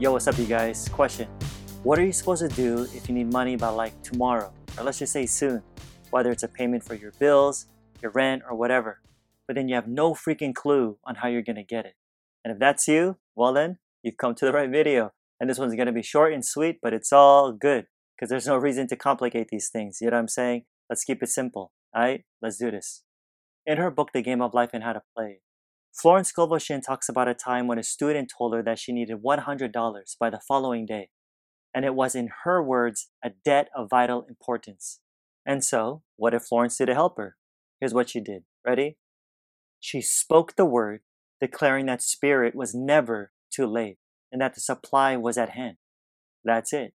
Yo, what's up, you guys? Question What are you supposed to do if you need money by like tomorrow, or let's just say soon? Whether it's a payment for your bills, your rent, or whatever. But then you have no freaking clue on how you're gonna get it. And if that's you, well, then you've come to the right video. And this one's gonna be short and sweet, but it's all good because there's no reason to complicate these things. You know what I'm saying? Let's keep it simple. All right, let's do this. In her book, The Game of Life and How to Play, Florence Scovel Shinn talks about a time when a student told her that she needed $100 by the following day, and it was, in her words, a debt of vital importance. And so, what did Florence do to help her? Here's what she did. Ready? She spoke the word, declaring that spirit was never too late and that the supply was at hand. That's it.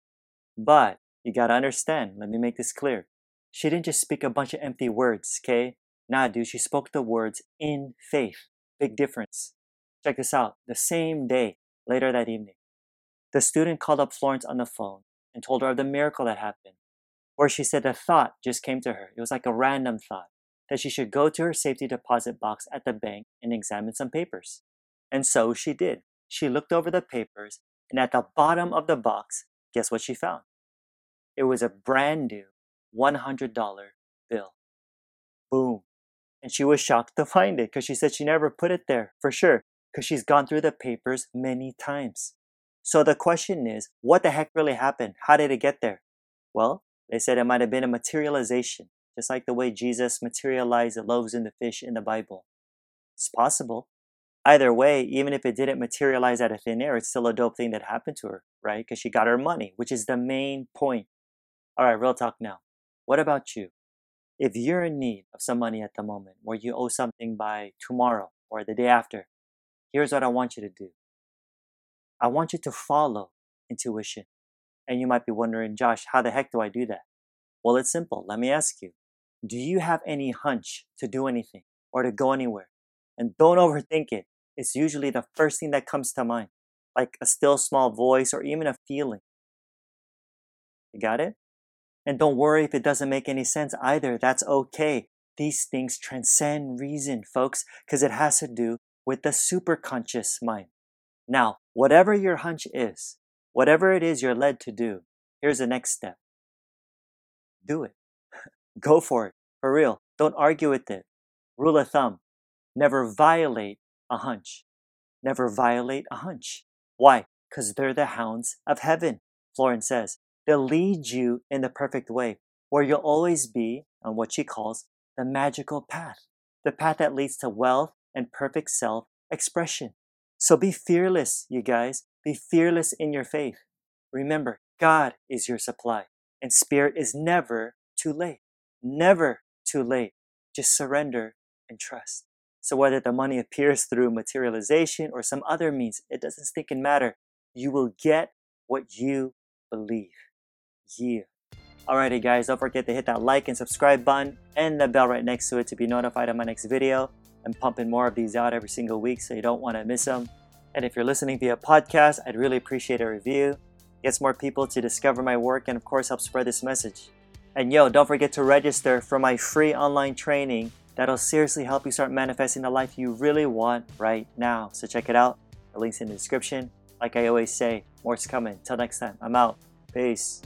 But you gotta understand, let me make this clear. She didn't just speak a bunch of empty words, okay? Nah, dude, she spoke the words in faith. Big difference. Check this out. The same day, later that evening, the student called up Florence on the phone and told her of the miracle that happened, where she said a thought just came to her. It was like a random thought that she should go to her safety deposit box at the bank and examine some papers. And so she did. She looked over the papers, and at the bottom of the box, guess what she found? It was a brand new $100 bill. Boom. And she was shocked to find it because she said she never put it there for sure because she's gone through the papers many times. So the question is, what the heck really happened? How did it get there? Well, they said it might have been a materialization, just like the way Jesus materialized the loaves and the fish in the Bible. It's possible. Either way, even if it didn't materialize out of thin air, it's still a dope thing that happened to her, right? Because she got her money, which is the main point. All right, real talk now. What about you? If you're in need of some money at the moment, or you owe something by tomorrow or the day after, here's what I want you to do. I want you to follow intuition. And you might be wondering, Josh, how the heck do I do that? Well, it's simple. Let me ask you Do you have any hunch to do anything or to go anywhere? And don't overthink it. It's usually the first thing that comes to mind, like a still small voice or even a feeling. You got it? And don't worry if it doesn't make any sense either. That's okay. These things transcend reason, folks, because it has to do with the superconscious mind. Now, whatever your hunch is, whatever it is you're led to do, here's the next step do it. Go for it. For real. Don't argue with it. Rule of thumb never violate a hunch. Never violate a hunch. Why? Because they're the hounds of heaven, Florence says. They'll lead you in the perfect way, where you'll always be on what she calls the magical path, the path that leads to wealth and perfect self expression. So be fearless, you guys. Be fearless in your faith. Remember, God is your supply, and Spirit is never too late. Never too late. Just surrender and trust. So whether the money appears through materialization or some other means, it doesn't stinking matter. You will get what you believe. Yeah. Alrighty guys, don't forget to hit that like and subscribe button and the bell right next to it to be notified of my next video. I'm pumping more of these out every single week so you don't want to miss them. And if you're listening via podcast, I'd really appreciate a review. Gets more people to discover my work and of course help spread this message. And yo, don't forget to register for my free online training that'll seriously help you start manifesting the life you really want right now. So check it out. The link's in the description. Like I always say, more's coming. Till next time, I'm out. Peace.